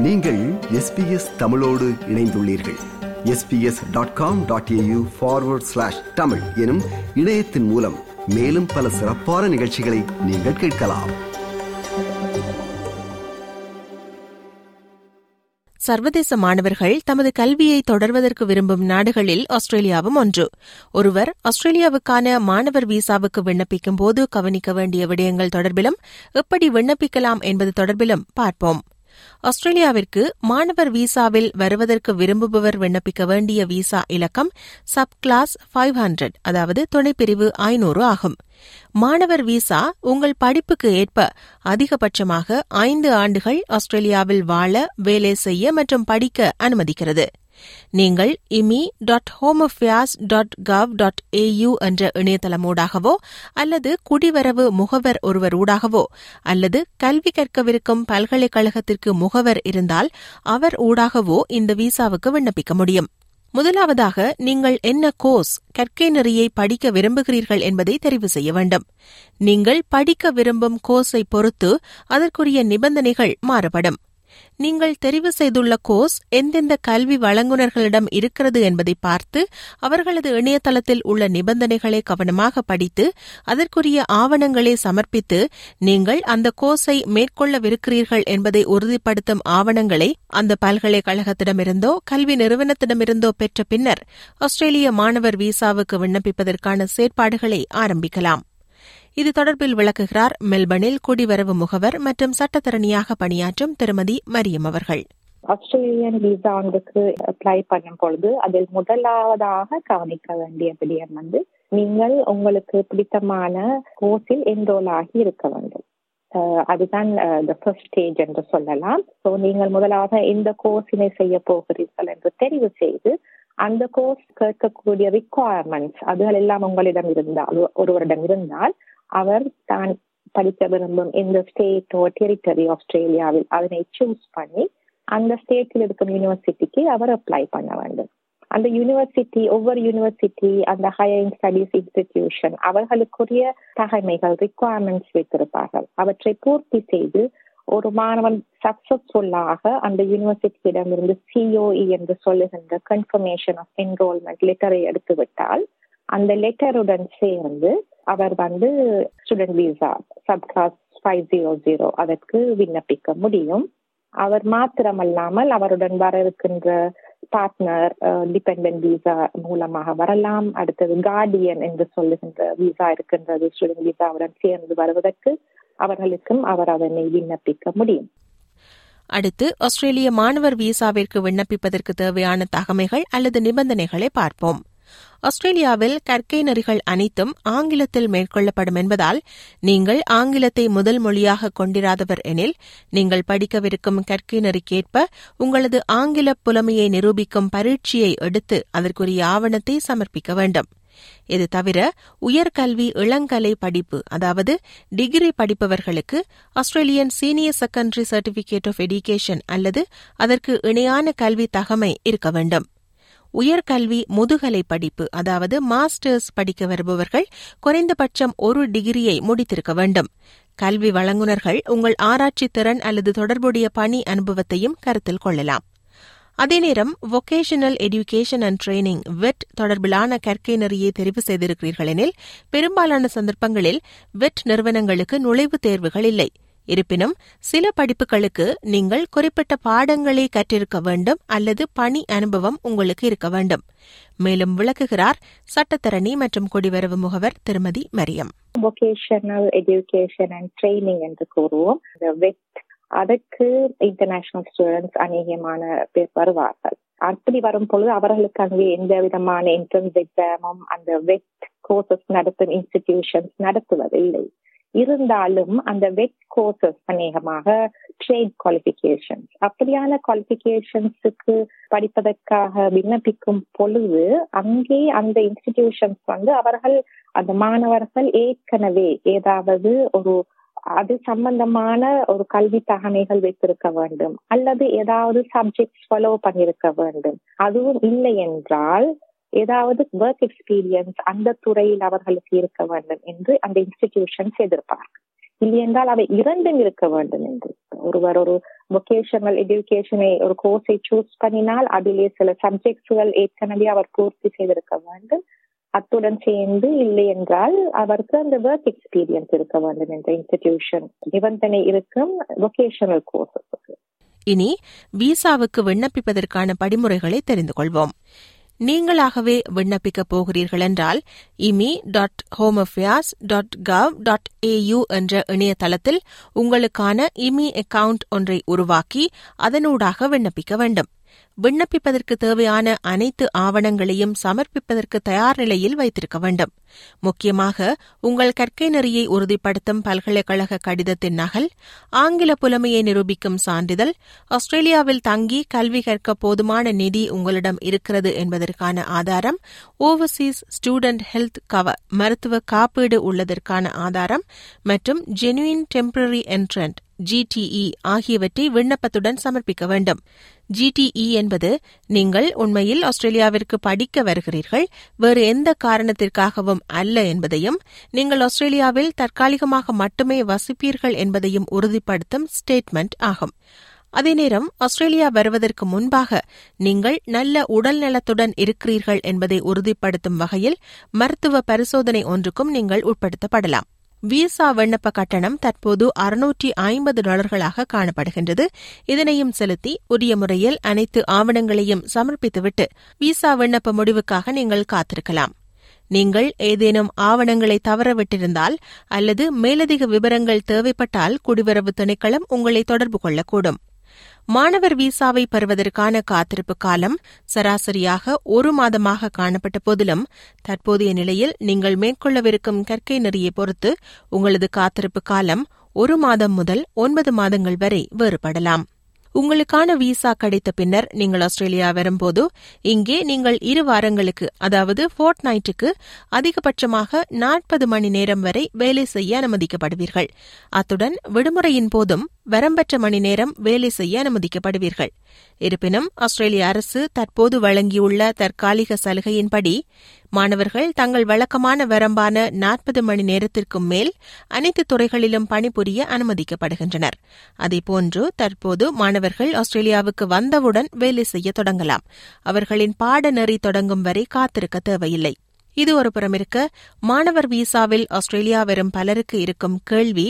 நீங்கள் எஸ்பிஎஸ் தமிழோடு இணைந்துள்ளீர்கள். SBS dot com dot AU forward slash Tamil எனும் இணையத்தின் மூலம் மேலும் பல சிறப்பான நிகழ்ச்சிகளை நீங்கள் கேட்கலாம். சர்வதேச மாணவர்கள் தமது கல்வியை தொடர்வதற்கு விரும்பும் நாடுகளில் ஆஸ்திரேலியாவும் ஒன்று. ஒருவர் ஆஸ்திரேலியாவுக்கான மாணவர் விசாவுக்கு விண்ணப்பிக்கும் போது கவனிக்க வேண்டிய விடயங்கள் தொடர்பிலும் எப்படி விண்ணப்பிக்கலாம் என்பது தொடர்பிலும் பார்ப்போம். ஆஸ்திரேலியாவிற்கு மாணவர் விசாவில் வருவதற்கு விரும்புபவர் விண்ணப்பிக்க வேண்டிய விசா இலக்கம் சப் கிளாஸ் ஃபைவ் ஹண்ட்ரட் அதாவது துணைப்பிரிவு ஐநூறு ஆகும். மாணவர் விசா உங்கள் படிப்புக்கு ஏற்ப அதிகபட்சமாக ஐந்து ஆண்டுகள் ஆஸ்திரேலியாவில் வாழ வேலை செய்ய மற்றும் படிக்க அனுமதிக்கிறது. நீங்கள் immi dot home affairs dot gov dot AU என்ற இணையதளமூடாகவோ அல்லது குடிவரவு முகவர் ஒருவர் ஊடாகவோ அல்லது கல்வி கற்கவிருக்கும் பல்கலைக்கழகத்திற்கு முகவர் இருந்தால் அவர் ஊடாகவோ இந்த விசாவுக்கு விண்ணப்பிக்க முடியும். முதலாவதாக நீங்கள் என்ன கோர்ஸ் கற்கை நெறியை படிக்க விரும்புகிறீர்கள் என்பதை தெரிவு செய்ய வேண்டும். நீங்கள் படிக்க விரும்பும் கோர்ஸை பொறுத்து அதற்குரிய நிபந்தனைகள் மாறுபடும். நீங்கள் தெரிவு செய்துள்ள கோர்ஸ் எந்தெந்த கல்வி வழங்குநர்களிடம் இருக்கிறது என்பதை பார்த்து அவர்களது இணையதளத்தில் உள்ள நிபந்தனைகளை கவனமாக படித்து அதற்குரிய ஆவணங்களை சமர்ப்பித்து நீங்கள் அந்த கோர்ஸை மேற்கொள்ளவிருக்கிறீர்கள் என்பதை உறுதிப்படுத்தும் ஆவணங்களை அந்த பல்கலைக்கழகத்திடமிருந்தோ கல்வி நிறுவனத்திடமிருந்தோ பெற்ற பின்னர் ஆஸ்திரேலிய மாணவர் விசாவுக்கு விண்ணப்பிப்பதற்கான செயற்பாடுகளை ஆரம்பிக்கலாம். இது தொடர்பில் விளக்குகிறார் மெல்பர்னில் குடிவரவு முகவர் மற்றும் சட்டத்தரணியாக பணியாற்றும் திருமதி மரியம் அவர்கள். ஆஸ்திரேலியன் விசா ஒன்றுக்கு அப்ளை பண்ணும் பொழுது அதில் முதலாவதாக கவனிக்க வேண்டிய விடயம் வந்து நீங்கள் உங்களுக்கு பிடித்தமான கோர்ஸில் என்ரோல் ஆகி இருக்க வேண்டும். அதுதான் த ஃபர்ஸ்ட் ஸ்டேஜ் என்று சொல்லலாம். ஸோ நீங்கள் முதலாக எந்த கோர்ஸினை செய்ய போகிறீர்கள் என்று தெரிவு செய்து அந்த கோர்ஸ் கேட்கக்கூடிய ரிக்குவயர்மெண்ட்ஸ் அதுகள் எல்லாம் உங்களிடம் இருந்தால் ஒருவரிடம் இருந்தால் அவர் தான் படிக்க விரும்பும் இந்த ஸ்டேட்டோ டெரிட்டரி ஆஸ்திரேலியாவில் அதனை சூஸ் பண்ணி அந்த ஸ்டேட்டில் இருக்கும் யூனிவர்சிட்டிக்கு அவர் அப்ளை பண்ண வேண்டும். அந்த யூனிவர்சிட்டி ஒவ்வொரு யூனிவர்சிட்டி அந்த ஹையர் ஸ்டடீஸ் இன்ஸ்டிடியூஷன் அவர்களுக்குரிய தகைமைகள் ரிக்குவயர்மெண்ட்ஸ் வைத்திருப்பார்கள். அவற்றை பூர்த்தி செய்து ஒரு மாணவன் சக்சஸ்ஃபுல்லாக அந்த யூனிவர்சிட்டியிடமிருந்து சிஓஇ என்று சொல்லுகின்ற கன்ஃபர்மேஷன் ஆஃப் என்ரோல்மெண்ட் லெட்டரை எடுத்து விட்டால் அந்த லெட்டருடன் சேர்ந்து அவர் வந்து student visa subclass five zero zero அதற்கு விண்ணப்பிக்க முடியும். அவர் மாத்திரமல்லாமல் அவருடன் வர இருக்கின்ற பார்ட்னர் டிபெண்டன்ட் விசா மூலமாக வரலாம். அடுத்தது கார்டியன் என்று சொல்லுகின்ற விசா இருக்கின்றது. ஸ்டூடெண்ட் விசாவுடன் சேர்ந்து வருவதற்கு அவர்களுக்கும் அவர் அதனை விண்ணப்பிக்க முடியும். அடுத்து ஆஸ்திரேலிய மாணவர் விசாவிற்கு விண்ணப்பிப்பதற்கு தேவையான தகமைகள் அல்லது நிபந்தனைகளை பார்ப்போம். ஆஸ்திரேலியாவில் கற்கை நெறிகள் அனைத்தும் ஆங்கிலத்தில் மேற்கொள்ளப்படும் என்பதால் நீங்கள் ஆங்கிலத்தை முதல் மொழியாக கொண்டிராதவர் எனில் நீங்கள் படிக்கவிருக்கும் கற்கை நெறிக்கேற்ப உங்களது ஆங்கில புலமையை நிரூபிக்கும் பரீட்சையை எடுத்து அதற்குரிய ஆவணத்தை சமர்ப்பிக்க வேண்டும். இது தவிர உயர்கல்வி இளங்கலை படிப்பு அதாவது degree படிப்பவர்களுக்கு Australian senior secondary certificate of education அல்லது அதற்கு இணையான கல்வி தகமை இருக்க வேண்டும். உயர்கல்வி முதுகலை படிப்பு அதாவது மாஸ்டர்ஸ் படிக்க வருபவர்கள் குறைந்தபட்சம் ஒரு டிகிரியை முடித்திருக்க வேண்டும். கல்வி வழங்குநர்கள் உங்கள் ஆராய்ச்சி திறன் அல்லது தொடர்புடைய பணி அனுபவத்தையும் கருத்தில் கொள்ளலாம். அதே நேரம் vocational education and training VET தொடர்பிலான கற்கை நெறியை தெரிவு செய்திருக்கிறீர்கள் எனில் பெரும்பாலான சந்தர்ப்பங்களில் வெட் நிறுவனங்களுக்கு நுழைவுத் தேர்வுகள் இல்லை. இருப்பினும் சில படிப்புகளுக்கு நீங்கள் குறிப்பிட்ட பாடங்களை கற்றிருக்க வேண்டும் அல்லது பணி அனுபவம் உங்களுக்கு இருக்க வேண்டும். மேலும் விளக்குகிறார் சட்டத்தரணி மற்றும் குடிவரவு முகவர் திருமதி Mariam. Vocational education and training என்று கூறுவோம். வெட் அதற்கு இன்டர்நேஷனல் ஸ்டூடெண்ட்ஸ் அநேகமான பேர் வருவார்கள். அப்படி வரும் பொழுது அவர்களுக்கு அங்கே எந்த விதமான என்ட்ரன்ஸ் எக்ஸாமும் அந்த வெட் கோர்சஸ் நடத்தும் இன்ஸ்டிடியூஷன்ஸ் நடத்துவதில்லை. இருந்தாலும் அந்த வெட் கோர்சஸ் அநேகமாக ட்ரேட் குவாலிபிகேஷன்ஸ் அப்படியான குவாலிபிகேஷன்ஸுக்கு படிப்பதற்காக விண்ணப்பிக்கும் பொழுது அங்கே அந்த இன்ஸ்டிடியூஷன்ஸ் வந்து அவர்கள் அந்த மாணவர்கள் ஏற்கனவே ஏதாவது ஒரு அது சம்பந்தமான ஒரு கல்வி தகமைகள் வைத்திருக்க வேண்டும். அல்லது ஏதாவது சப்ஜெக்ட் ஃபாலோ பண்ணிருக்க வேண்டும். அதுவும் இல்லை என்றால் ஏதாவது ஒர்க் எக்ஸ்பீரியன்ஸ் அந்த துறையில் அவர்களுக்கு இருக்க வேண்டும் என்று அந்த இன்ஸ்டிடியூஷன்ஸ் எதிர்பார்க்கும் இல்லையென்றால் அவை இரண்டும் இருக்க வேண்டும் என்று. ஒருவர் ஒரு வொகேஷனல் எஜுகேஷனை ஒரு கோர்ஸை சூஸ் பண்ணினால் அதிலே சில சப்ஜெக்ட்ஸ்கள் ஏற்கனவே அவர் பூர்த்தி செய்திருக்க வேண்டும். அத்துடன் சேர்ந்து இல்லை என்றால் அவருக்கு அந்த ஒர்க் எக்ஸ்பீரியன்ஸ் இருக்க வேண்டும் என்ற இன்ஸ்டிடியூஷன் நிபந்தனை இருக்கும் வொகேஷனல் கோர்ஸஸுக்கு இனி விசாவுக்கு விண்ணப்பிப்பதற்கான படிமுறைகளை தெரிந்து கொள்வோம். நீங்களாகவே விண்ணப்பிக்கப் போகிறீர்கள் என்றால் immi dot home affairs dot gov dot AU என்ற இணையதளத்தில் உங்களுக்கான இமி அக்கவுண்ட் ஒன்றை உருவாக்கி அதனூடாக விண்ணப்பிக்க வேண்டும். விண்ணப்பிப்பதற்கு தேவையான அனைத்து ஆவணங்களையும் சமர்ப்பிப்பதற்கு தயார் நிலையில் வைத்திருக்க வேண்டும். முக்கியமாக உங்கள் கற்கை நெறியை உறுதிப்படுத்தும் பல்கலைக்கழக கடிதத்தின் நகல் ஆங்கில புலமையை நிரூபிக்கும் சான்றிதழ் ஆஸ்திரேலியாவில் தங்கி கல்வி கற்க போதுமான நிதி உங்களிடம் இருக்கிறது என்பதற்கான ஆதாரம் ஓவர்சீஸ் ஸ்டூடெண்ட் ஹெல்த் கவர் மருத்துவ காப்பீடு உள்ளதற்கான ஆதாரம் மற்றும் ஜெனுவின் டெம்பரரி என்ட்ரண்ட் ஜிடிஇ ஆகியவற்றை விண்ணப்பத்துடன் சமர்ப்பிக்க வேண்டும். ஜிடிஇ என்பது நீங்கள் உண்மையில் ஆஸ்திரேலியாவிற்கு படிக்க வருகிறீர்கள் வேறு எந்த காரணத்திற்காகவும் அல்ல என்பதையும் நீங்கள் ஆஸ்திரேலியாவில் தற்காலிகமாக மட்டுமே வசிப்பீர்கள் என்பதையும் உறுதிப்படுத்தும் ஸ்டேட்மெண்ட் ஆகும். அதே நேரம் ஆஸ்திரேலியா வருவதற்கு முன்பாக நீங்கள் நல்ல உடல் நலத்துடன் இருக்கிறீர்கள் என்பதை உறுதிப்படுத்தும் வகையில் மருத்துவ பரிசோதனை ஒன்றுக்கும் நீங்கள் உட்படுத்தப்படலாம். விசா விண்ணப்ப கட்டணம் தற்போது அறுநூற்றி ஐம்பது டாலர்களாக காணப்படுகின்றது. இதனையும் செலுத்தி உரிய முறையில் அனைத்து ஆவணங்களையும் சமர்ப்பித்துவிட்டு விசா விண்ணப்ப முடிவுக்காக நீங்கள் காத்திருக்கலாம். நீங்கள் ஏதேனும் ஆவணங்களை தவறவிட்டிருந்தால் அல்லது மேலதிக விவரங்கள் தேவைப்பட்டால் குடிவரவு திணைக்களம் உங்களை தொடர்பு கொள்ளக்கூடும். மாணவர் விசாவை பெறுவதற்கான காத்திருப்பு காலம் சராசரியாக ஒரு மாதமாக காணப்பட்ட போதிலும் தற்போதைய நிலையில் நீங்கள் மேற்கொள்ளவிருக்கும் கற்கை நெறியை பொறுத்து உங்களது காத்திருப்பு காலம் ஒரு மாதம் முதல் ஒன்பது மாதங்கள் வரை வேறுபடலாம். உங்களுக்கான விசா கிடைத்த பின்னர் நீங்கள் ஆஸ்திரேலியா வரும்போது இங்கே நீங்கள் இரு வாரங்களுக்கு அதாவது ஃபோர்ட் நைட்டுக்கு அதிகபட்சமாக நாற்பது மணி நேரம் வரை வேலை செய்ய அனுமதிக்கப்படுவீர்கள். அத்துடன் விடுமுறையின் போதும் வரம்பற்ற மணி நேரம் வேலை செய்ய அனுமதிக்கப்படுவீர்கள். இருப்பினும் ஆஸ்திரேலிய அரசு தற்போது வழங்கியுள்ள தற்காலிக சலுகையின்படி மாணவர்கள் தங்கள் வழக்கமான வரம்பான நாற்பது மணி நேரத்திற்கும் மேல் அனைத்து துறைகளிலும் பணிபுரிய அனுமதிக்கப்படுகின்றனர். அதேபோன்று தற்போது மாணவர்கள் ஆஸ்திரேலியாவுக்கு வந்தவுடன் வேலை செய்ய தொடங்கலாம். அவர்களின் பாடநெறி தொடங்கும் வரை காத்திருக்க தேவையில்லை. இது ஒரு புறமிருக்க மாணவர் விசாவில் ஆஸ்திரேலியா வரும் பலருக்கு இருக்கும் கேள்வி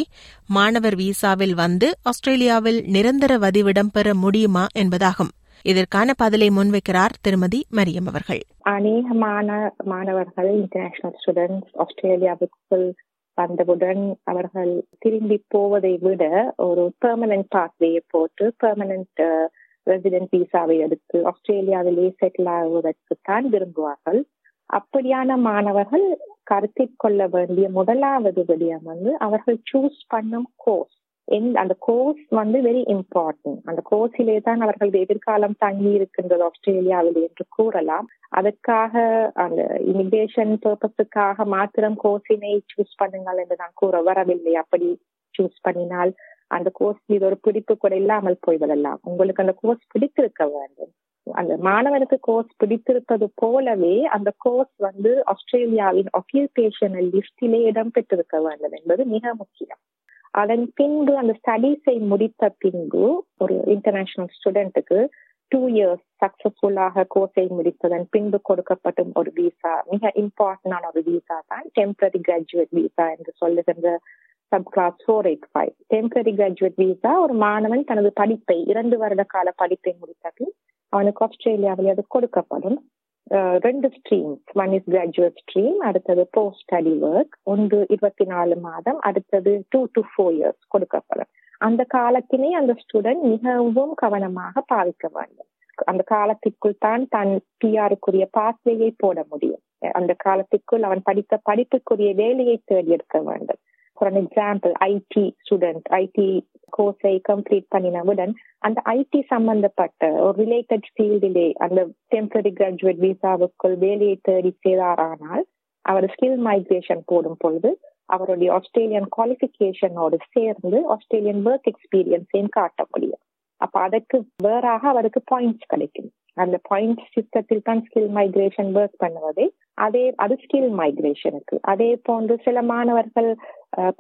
மாணவர் விசாவில் வந்து ஆஸ்திரேலியாவில் நிரந்தர வதிவிடம் பெற முடியுமா என்பதாகும். இதற்கான பதிலை முன்வைக்கிறார் திருமதி மரியம் அவர்கள். அநேகமான மாணவர்கள் இன்டர்நேஷனல் ஸ்டூடெண்ட்ஸ் ஆஸ்திரேலியாவுக்குள் வந்தவுடன் அவர்கள் திரும்பி போவதை விட ஒரு பெர்மனன்ட் பாத்வேயை போட்டு பெர்மனன்ட் ரெசிடென்ட் விசாவை எடுத்து ஆஸ்திரேலியாவிலே செட்டில் ஆகுவதற்கு தான் விரும்புவார்கள். அப்படியான மாணவர்கள் கருத்தில் கொள்ள வேண்டிய முதலாவது விடயம் வந்து அவர்கள் சூஸ் பண்ணும் கோர்ஸ் அந்த கோர்ஸ் வந்து வெரி இம்பார்ட்டன்ட் அந்த கோர்ஸிலே தான் அவர்கள் எதிர்காலம் தங்கி இருக்கின்றது ஆஸ்திரேலியாவில் என்று கூறலாம். அதற்காக அந்த இமிகிரேஷன் பர்பஸுக்காக மாத்திரம் கோர்ஸினை சூஸ் பண்ணுங்கள் என்று நான் கூற வரவில்லை. அப்படி சூஸ் பண்ணினால் அந்த கோர்ஸ் மீது ஒரு பிடிப்பு கூட இல்லாமல் போய்விடலாம். உங்களுக்கு அந்த கோர்ஸ் பிடித்திருக்க வேண்டும். அந்த மாணவனுக்கு கோர்ஸ் பிடித்திருப்பது போலவே அந்த கோர்ஸ் வந்து ஆஸ்திரேலியாவின் ஆக்கியூபேஷனல் லிஸ்டிலே இடம் பெற்றிருக்க வேண்டும் என்பது மிக முக்கியம். அதன் பின்பு அந்த ஸ்டடீஸை முடித்த பின்பு ஒரு இன்டர்நேஷனல் ஸ்டூடெண்ட்டுக்கு டூ இயர்ஸ் சக்சஸ்ஃபுல்லாக கோர்ஸை முடித்ததன் பின்பு கொடுக்கப்படும் ஒரு விசா மிக இம்பார்ட்டன்டான ஒரு விசா தான் டெம்பரரி கிராஜுவேட் விசா என்று சொல்லுகின்ற subclass four eight five temporary graduate visa ஒரு மாணவன் தனது படிப்பை இரண்டு வருட கால படிப்பை முடித்த பின் அவனுக்கு ஆஸ்திரேலியாவில் அது கொடுக்கப்படும் ரெண்டு streams one is graduate stream அடுத்தது போஸ்ட் ஸ்டடி ஒர்க் ஒன்று இருபத்தி நாலு மாதம் அடுத்தது டூ டு ஃபோர் இயர்ஸ் கொடுக்கப்படும் அந்த காலத்தினை அந்த ஸ்டூடெண்ட் மிகவும் கவனமாக பாவிக்க வேண்டும் அந்த காலத்திற்குள் தான் தன் பிஆருக்குரிய பாஸ்வேயை போட முடியும் அந்த காலத்திற்குள் அவன் படித்த படிப்புக்குரிய வேலையை தேடி எடுக்க வேண்டும் for an example IT student IT கோர்ஸை கம்ப்ளீட் பண்ணினவுடன் அந்த ஐடி சம்பந்தப்பட்ட ஒரு ரிலேட்டட் ஃபீல்டிலே அந்த டெம்பரரி கிராஜுவேட் விசாவுக்குள் வேலையை தேடி சேராரானால் அவர் ஸ்கில் மைக்ரேஷன் போடும் பொழுது அவருடைய ஆஸ்திரேலியன் குவாலிஃபிகேஷனோடு சேர்ந்து ஆஸ்திரேலியன் ஒர்க் எக்ஸ்பீரியன்ஸையும் காட்ட முடியும். அப்ப அதற்கு வேறாக அவருக்கு பாயிண்ட்ஸ் கிடைக்கும். அந்த பாயிண்ட் சிஸ்டத்தில் தான் ஸ்கில் மைக்ரேஷன் ஒர்க் பண்ணுவது. அதே அது ஸ்கில் மைக்ரேஷனுக்கு அதே போன்று சில மாணவர்கள்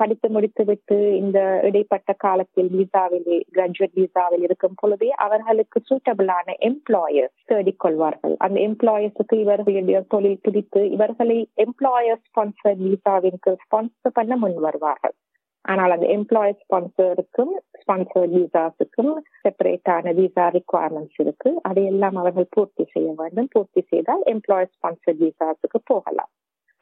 படித்து முடித்து விட்டு இந்த இடைப்பட்ட காலத்தில் விசாவில் கிராஜுவேட் விசாவில் இருக்கும் பொழுதே அவர்களுக்கு சூட்டபிளான எம்ப்ளாயர்ஸ் தேடிக்கொள்வார்கள். அந்த எம்ப்ளாயர்ஸுக்கு இவர்களுடைய தொழில் பிடித்து இவர்களை எம்ப்ளாயர் ஸ்பான்சர் விசாவிற்கு ஸ்பான்சர் பண்ண முன் வருவார்கள். ஆனால் அந்த எம்ப்ளாயர் ஸ்பான்சருக்கும் ஸ்பான்சர் விசாஸுக்கும் செப்பரேட்டான விசா ரிக்குவயர்மெண்ட்ஸ் இருக்கு. அதையெல்லாம் அவர்கள் பூர்த்தி செய்ய வேண்டும். பூர்த்தி செய்தால் எம்ப்ளாயர் ஸ்பான்சர் விசாஸுக்கு போகலாம்.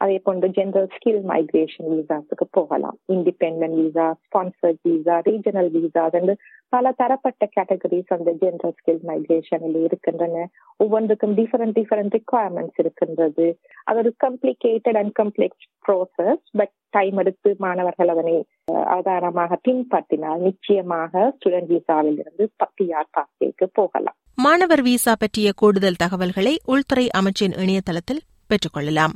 அதே போன்று ஜென்ரல் ஸ்கில் மைக்ரேஷன் விசாஸுக்கு போகலாம். Independent visa sponsor visa regional visa என்று பல தரப்பட்ட கேட்டகரிஸ் அந்த ஜென்ரல் ஸ்கில் மைக்ரேஷனில் இருக்கின்றன. ஒவ்வொன்றுக்கும் டிஃபரெண்ட் டிஃபரெண்ட் ரிக்குவயர்மெண்ட்ஸ் இருக்கின்றது. அது ஒரு complicated and complex process but time எடுத்து மாணவர்கள் அதனை ஆதாரமாக பின்பற்றினால் நிச்சயமாக ஸ்டூடெண்ட் விசாவில் இருந்து பிஆர் பாஸ்வேக்கு போகலாம். மாணவர் விசா பற்றிய கூடுதல் தகவல்களை உள்துறை அமைச்சின் இணையதளத்தில் பெற்றுக்கொள்ளலாம்.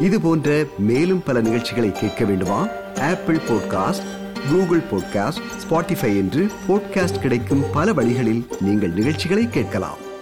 இது போன்ற மேலும் பல நிகழ்ச்சிகளை கேட்க வேண்டுமா? Apple podcast Google podcast Spotify என்று பாட்காஸ்ட் கிடைக்கும் பல வழிகளில் நீங்கள் நிகழ்ச்சிகளை கேட்கலாம்.